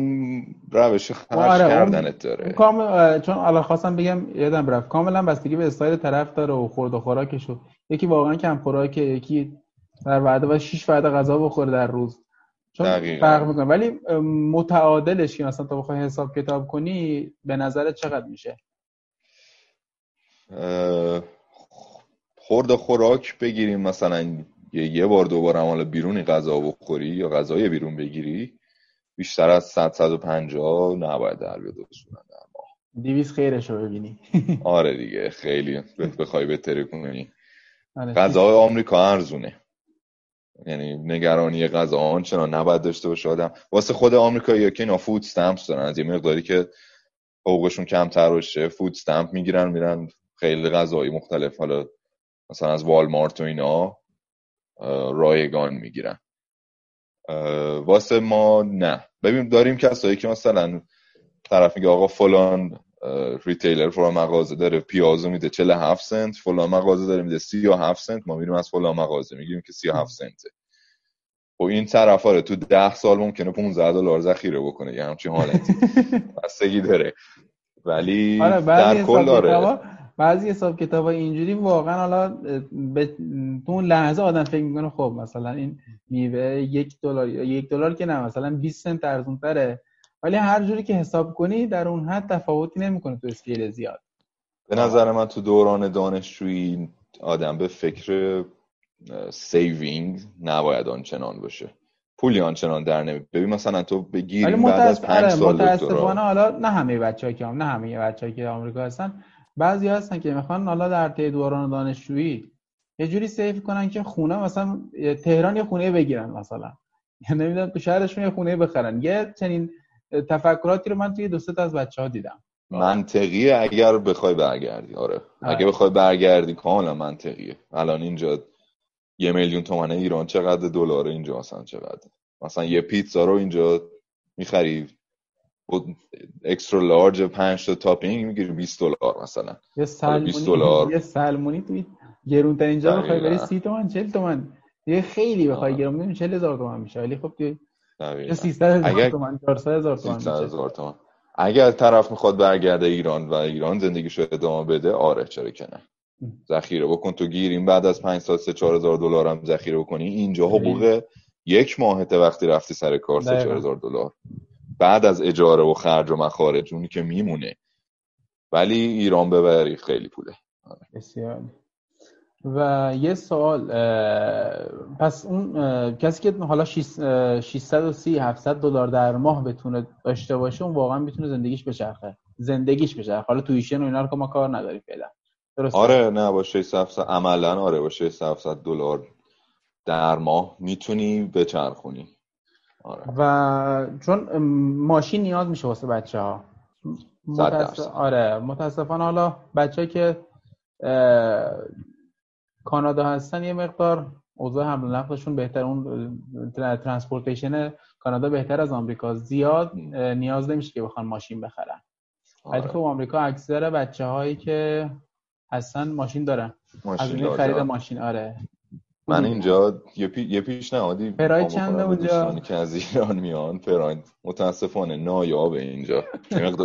روش خرج آره کردنت داره. کامل چون الان خواستم بگم یادم رفت. کاملا بستگی به استایل طرف داره و خورد و خوراکش یکی واقعا کم خوراکه یکی در وعده و 6 وعده غذا بخوره در روز. چون فرق می‌کنه. ولی متعادلش که مثلا تو بخوای حساب کتاب کنی به نظر چقدر میشه؟ خورد و خوراک بگیریم مثلا یه بار دوباره حالا بیرونی غذا بخوری یا غذای بیرون بگیری. بیشتر از 100 150 نباید در بیاد اصولا در ماه. 200 خیرش رو ببینی. آره دیگه خیلی بخوای بهتری کنی. غذای آمریکا ارزونه. یعنی نگرانی غذا آنچنان نباید داشته باشه آدم. واسه خود آمریکایی که اینا فود استمپس دارن. از یه مقداری که حقوقشون کمتر باشه فود استمپ می‌گیرن میرن خیلی غذایی مختلف. حالا مثلا از والمارت و اینا رایگان می‌گیرن. واسه ما نه. ببین داریم کسایی که مثلا طرف میگه آقا فلان ریتیلر فلان مغازه داره پیازو میده 47 سنت فلان مغازه داره میده 37 سنت ما میریم از فلان مغازه میگیم که 37 سنته. و خب این طرف آره تو 10 سال ممکنه 15 دلار ذخیره بکنه یه همچین حالتی. بستگی داره. ولی آره در کل داره بعضی حساب کتاب های اینجوری واقعا حالا به تو اون لحظه آدم فکر می‌کنه خب مثلا این میوه یک دلار یک دلار که نه مثلا 20 سنت ارزون تره ولی هر جوری که حساب کنی در اون حد تفاوتی نمی‌کنه تو scale زیاد. به نظر من تو دوران دانشجویی آدم به فکر saving نباید آنچنان باشه. پولی آنچنان در نمی ببین مثلا تو بگیری بعد از پنج آره، سال متاسفانه حالا نه همه بچه‌ها که هم نه همه بچه‌ها که آمریکا هستن بعضی هستن که می‌خوان حالا در طی دوران دانشجویی یه جوری save کنن که خونه مثلا تهران یه خونه بگیرن مثلا. یعنی نمی‌دونم تو شهرشون یه خونه بخرن. یه چنین تفکراتی رو من توی دو تا از بچه ها دیدم. منطقیه اگر بخوای برگردی. آره, آره. اگه بخوای برگردی کاملا منطقیه. الان اینجا یه میلیون تومنه ایران چقدر دلار اینجا مثلا چقدر؟ مثلا یه پیتزا رو اینجا می‌خری اکسترا لارج 5 تا تاپینگ می‌گیری 20 دلار مثلا. یه سلمونی 20 دلار یه سلمونی توی گرون ترین جا بخوای بری 30 تومن 40 تومن. یه خیلی بخوای گرون ببین 40 هزار تومن میشه. ولی خب توی 300 هزار تومن 400 هزار تومن 300 هزار تومن. اگر طرف می‌خواد برگرده ایران و ایران زندگیشو ادامه بده آره چرا که نه. ذخیره بکن تو گیریم بعد از 5 سال 3 4000 دلار هم ذخیره بکنی. اینجا حقوق یک ماهته وقتی رفتی سر کار 3 4000 دلار. بعد از اجاره و خرج و مخارج اونی که میمونه. ولی ایران ببری خیلی پوله. بسیار و یه سوال پس اون کسی که حالا 630 700 دلار در ماه بتونه داشته باشه اون واقعا می‌تونه زندگیش بچرخه. زندگیش بچرخه. حالا تویشن و اینا رو ما کار نداریم فعلا. آره نه با 600 عملا آره با 600 دلار در ماه می‌تونی بچرخونی. آره. و چون ماشین نیاز میشه واسه بچه ها آره. متاسفانه حالا بچه که کانادا هستن یه مقدار اوضاع حمل نقلشون بهتر. اون transportation کانادا بهتر از آمریکا. زیاد نیاز نمیشه که بخوان ماشین بخرن. ولی آره. خب آمریکا اکثر بچه هایی که هستن ماشین دارن. ماشین از خرید ماشین. آره. من اینجا یه, پی... یه پیشنهادی پراید چنده اونجا که از ایران میان. پراید. متاسفانه نایابه اینجا.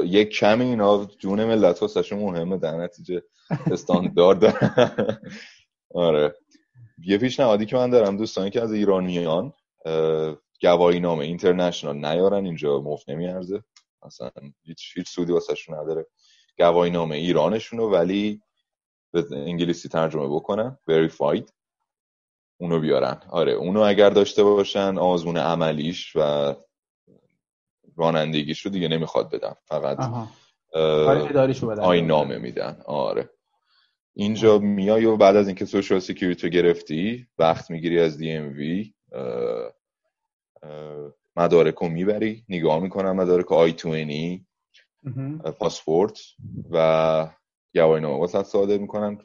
یک کمی اینا جون ملت واسه مهمه در نتیجه استاندارد آره. یه پیشنهادی که من دارم دوستانی که از ایران میان گواهی نامه اینترنشنال نیارن اینجا مفت نمیارزه. اصلا هیچ هیچ سودی واسه نداره. گواهی نامه ایرانشونو ولی به انگلیسی ترجمه بکنن. Verified. اونو بیارن. آره اونو اگر داشته باشن آزمون عملیش و رانندگیش رو دیگه نمی‌خواد بدن. فقط آیین نامه میدن. آره. اینجا میای و بعد از اینکه Social Security گرفتی وقت می‌گیری از DMV مدارک رو می‌بری. نگاه می‌کنن مدارک آی تو پاسپورت و گواهی نامه واسه صادر می‌کنن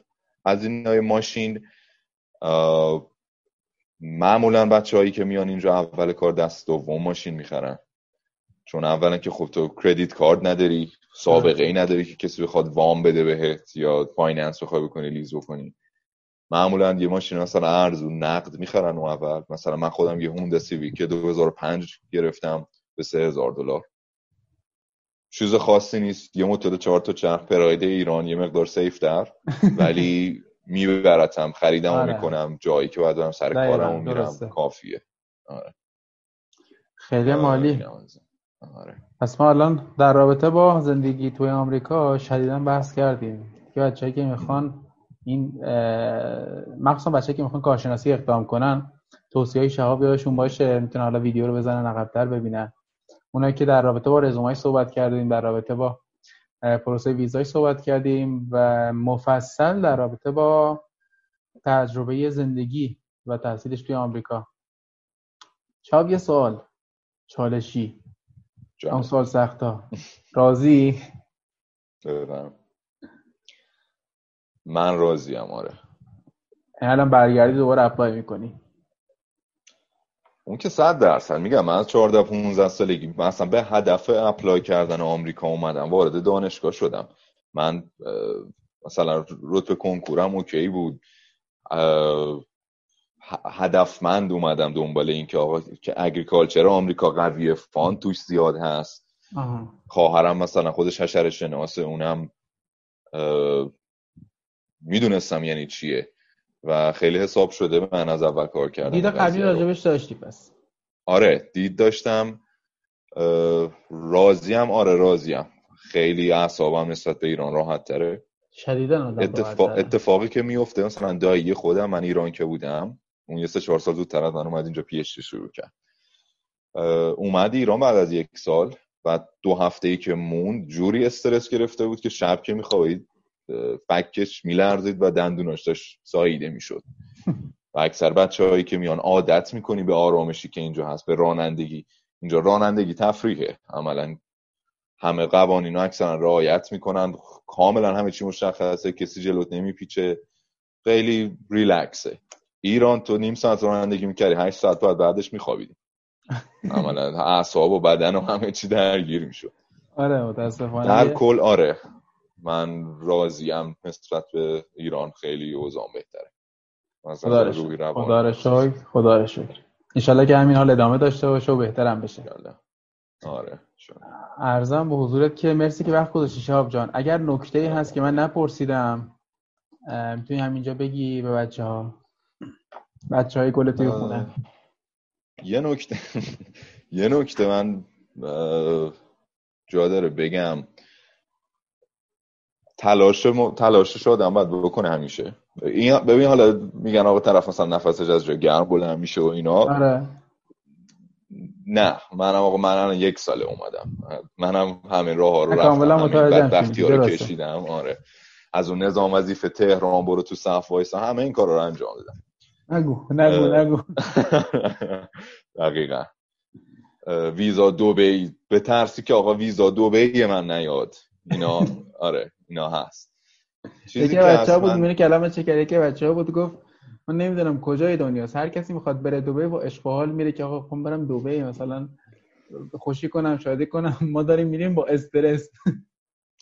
از این ماشین معمولا بچه هایی که میان اینجا اول کار دست دوم ماشین می‌خرن. چون اولا که خب تو credit card نداری سابقه ای نداری که کسی بخواد وام بده بهت یا finance بخوای بکنی lease بکنی. معمولا یه ماشین مثلا ارزون نقد می‌خرن اون اول. مثلا من خودم یه هوندا سیویک که 2005 گرفتم به 3000 دلار. چیز خاصی نیست یه موتور چهار تا چرخ پراید ایران یه مقدار safe تر ولی میبرتم خریدم آره. می‌کنم جایی که باید برم سر کارم میرم کافیه آره. خیلی آره، مالی آره. پس ما الان در رابطه با زندگی توی آمریکا شدیدا بحث کردیم که بچه‌ای که می‌خوان این مخصوصا بچه‌ای که می‌خوان کارشناسی اقدام کنن توصیه های شهاب یادشون باشه می‌تونن حالا ویدیو رو بزنن عقب‌تر ببینن اونایی که در رابطه با رزومه صحبت کردیم در رابطه با پروسه ویزای صحبت کردیم و مفصل در رابطه با تجربه زندگی و تحصیلش توی آمریکا. شهاب یه سوال. چالشی. اون سوال سختا. راضی؟ من راضیم آره. الان برگردی دوباره apply می‌کنی. اون که صد درصد. میگم من از 14 15 سالگی مثلا به هدف apply کردن آمریکا اومدم وارد دانشگاه شدم. من مثلا رتبه کنکورم اوکی بود. هدفمند اومدم دنبال این که آقا که اگریکالچر آمریکا قویه فان توش زیاد هست. خواهرم مثلا خودش حشره شناسه اونم می‌دونستم یعنی چیه. و خیلی حساب شده من از اول کار کردم دید قبلی راجبش داشتی پس. آره دید داشتم. راضیم آره راضیم. خیلی اعصابم نسبت به ایران راحت تره. شدیدن اتفاق... اتفاقی که میفته مثلا دایی خودم من ایران که بودم اون یه سه چهار سال زودتر از من اومد اینجا پیشتی شروع کرد. اومد ایران بعد از یک سال. و دو هفته ای که موند جوری استرس گرفته بود که شب که میخوابید فکش میلرزید و دندوناش داشت ساییده می‌شد. و اکثر بچه هایی که میان عادت می‌کنی به آرامشی که اینجا هست به رانندگی. اینجا رانندگی تفریحه. عملا همه قوانین اکثرا رعایت می‌کنن. کاملا همه چی مشخصه کسی جلوت نمیپیچه. خیلی ریلکسه. ایران تو نیم ساعت رانندگی می‌کردی هشت ساعت بعد بعدش میخوابیدی. عملا اعصاب و بدن و همه چی درگیر می‌شد. آره متاسفانه. در کل آره. من راضیم نسبت به ایران خیلی اوضاع بهتره. خدا رو شکر. خدا رو شکر. انشالله که همین حال ادامه داشته باشه و بهترم بشه. آره ارزم به حضورت که مرسی که وقت گذاشتی شهاب جان. اگر نکته ای هست که من نپرسیدم می‌تونی همینجا بگی به بچه ها بچه های گل توی خونه. یه نکته یه نکته من جا داره بگم. تلاش م... تلاش آدم باید بکنه همیشه. این ببین حالا میگن آقا طرف مثلا نفسش از جا گرم بلند میشه و اینا. آره. نه منم آقا منم یک ساله اومدم. منم همین راه ها رو رفتم بدبختی ها رو کشیدم آره. از اون نظام وظیفه تهران برو تو صف وایسا همه این کار رو انجام دادم. نگو نگو نگو. دقیقا. ویزا دوبی به ترسی که آقا ویزا دوبی من نیاد. اینا آره اینا هست. یکی بچه ها بود میره کلامه چه کرد یکی بچه ها بود گفت من نمی‌دونم کجای دنیاست. هر کسی می‌خواد بره دوبه و اشغال میره که آقا خب برم دوبه مثلا خوشی کنم شادی کنم. ما داریم میریم با استرس.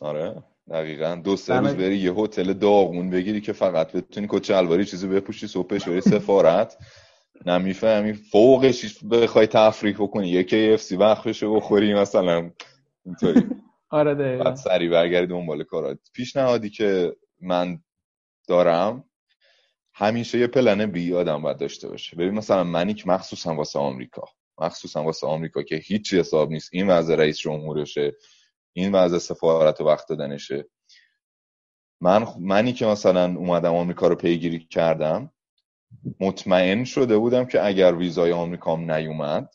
آره دقیقا. دو سه روز بری یه هتل داغون بگیری که فقط بتونی کچه الواری چیزی بپوشی صبحش بری سفارت. نمی‌فهمی. فوقش بخوای تفریح بکنی. یه KFC وقت بشه بخوری مثلا. اینطوری. آره دقیقا. بعد سری برگردی دنبال کارات پیشنهادی که من دارم همیشه یه پلن بی آدم باید داشته باشه. ببین مثلا منیک مخصوصا واسه آمریکا. مخصوصا واسه آمریکا که هیچی حساب نیست. این وضع رئیس جمهورشه. این وضع سفارت و وقت دادنشه. من منی که مثلا اومدم آمریکا رو پیگیری کردم مطمئن شده بودم که اگر ویزای آمریکام نیومد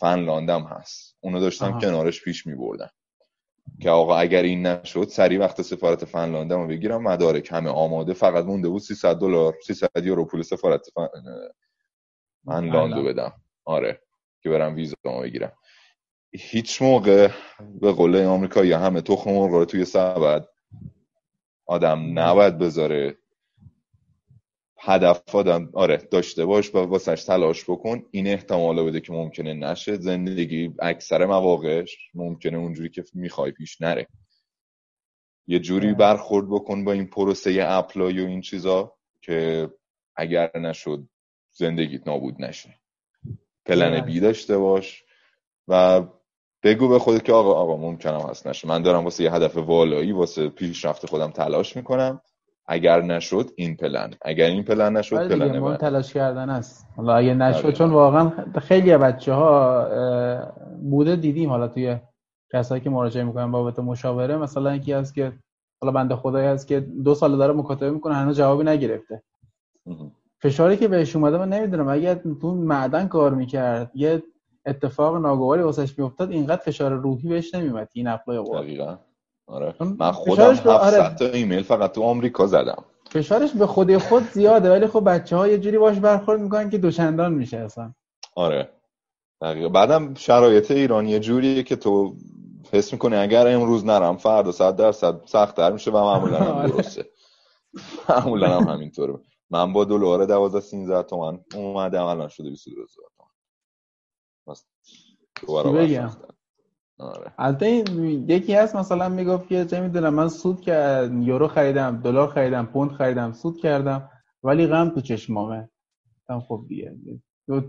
فنلاندم هست. اونو داشتم کنارش پیش می بردم که آقا اگر این نشد سری وقت سفارت فنلاندم رو بگیرم. مدارک همه آماده. فقط مونده بود 300 دلار 300 یورو پول سفارت فن... فنلاندو بدم. آره که برم ویزا بگیرم. هیچ موقع به قول آمریکا یا همه تخم مرغ رو توی سبد آدم نباید بذاره. هدف آدم آره داشته باش و واسش تلاش بکن. این احتمال بده که ممکنه نشه. زندگی اکثر مواقعش ممکنه اونجوری که می‌خوای پیش نره. یه جوری برخورد بکن با این پروسه apply و این چیزا که اگر نشد زندگیت نابود نشه. plan B داشته باش و بگو به خودت که آقا آقا ممکنم هست نشه. من دارم واسه یه هدف والایی واسه پیشرفت خودم تلاش می‌کنم. اگر نشد این پلن. اگر این پلن نشد آره پلن من تلاش کردن است. حالا اگه نشد چون واقعا خیلی بچه ها بوده دیدیم. حالا توی کسایی که مراجعه می‌کنن بابت مشاوره مثلا یکی هست که حالا بنده خدایی هست که دو سال داره مکاتبه می‌کنه هنوز جوابی نگرفته. فشاری که بهش اومده من نمی‌دونم. اگر تو معدن کار می‌کرد یه اتفاق ناگواری واسش میافتاد اینقدر فشار روحی بهش نمیومد این اپلای دقیقاً. آره. من خودم 700 آره. تا ایمیل فقط تو آمریکا زدم. فشارش به خودی خود زیاده ولی خب بچه ها یه جوری باش برخورد می‌کنن که دوچندان میشه اصلا. آره. دقیقا. بعدم شرایط ایران یه جوریه که تو حس می‌کنی اگر امروز نرم فردا صد درصد سخت در میشه و معمولا هم آره. درسته. معمولا هم همینطوره. من با دلار 12 13 تومن اومدم الان شده 22 هزار تومن. بگم؟ آره. البته یکی هست مثلا می‌گفت که چه می‌دونم من سود که یورو خریدم دلار خریدم پوند خریدم سود کردم ولی غم تو چشمامه. خب دیگه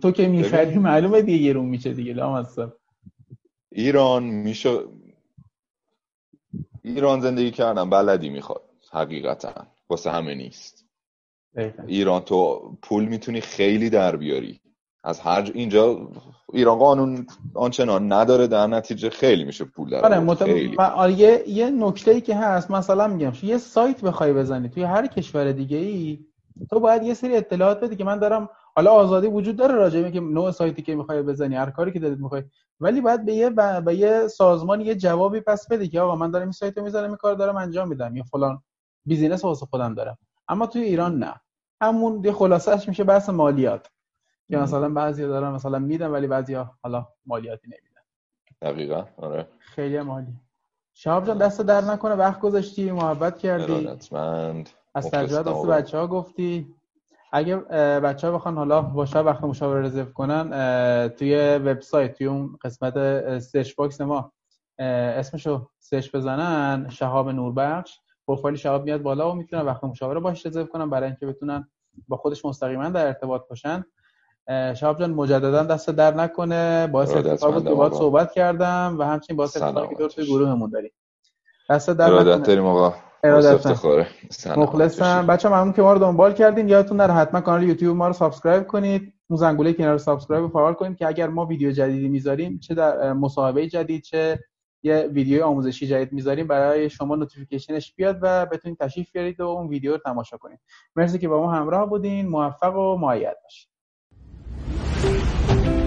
تو که می‌خری معلومه دیگه گرون میشه دیگه لام ایران میشه ایران زندگی کردم بلدی می‌خواد حقیقتا واسه همه نیست. ایران تو پول می‌تونی خیلی در بیاری. از هر اینجا ایران قانون آنچنان نداره در نتیجه خیلی میشه پول در آره مت... آره یه, یه نکته ای که هست مثلا میگم یه سایت بخوای بزنی توی هر کشور دیگه ای تو باید یه سری اطلاعات بدی که من دارم حالا آزادی وجود داره راجع که نوع سایتی که می‌خوای بزنی هر کاری که دلت می‌خوای ولی باید به یه به یه سازمان یه جوابی پس بدی که آقا من دارم این سایتو می‌ذارم این کار دارم انجام میدم یا فلان بیزینس واسه خودم دارم. اما توی ایران نه. همون یه خلاصش میشه بحث مالیات. که مثلا بعضی دارن مثلا میدن ولی بعضیا حالا مالیاتی نمیدن. دقیقا آره. خیلی مالی شهاب جان دست در نکنه وقت گذاشتی محبت کردی. از تجربه دست بچه ها گفتی. اگه بچه ها بخوان حالا با وقت مشاوره رزرو کنن توی وبسایت توی اون قسمت search box ما اسمشو search بزنن شهاب نوربخش. پروفایل شهاب میاد بالا و می‌تونن وقت مشاوره باش رزرو کنن برای اینکه بتونن با خودش مستقیما در ارتباط باشن. شهاب جان مجددا دستت درد نکنه. باعث افتخار بود که باهات صحبت کردم و همچنین باعث افتخار که توی گروهمون داریم. دستت درد نکنه. داریم آقا. مخلصم. بچه ممنون که ما رو دنبال کردین. یادتون نره حتما کانال یوتیوب ما رو subscribe کنید. اون زنگوله کنار subscribe فعال کنید که اگر ما ویدیو جدیدی می‌ذاریم چه در مصاحبه جدید چه یه ویدیو آموزشی جدید می‌ذاریم برای شما notification ش بیاد و بتونید تشریف بیارید و اون ویدیو رو تماشا کنید. مرسی که با ما همراه بودین. موفق و مؤید باشید Thank you.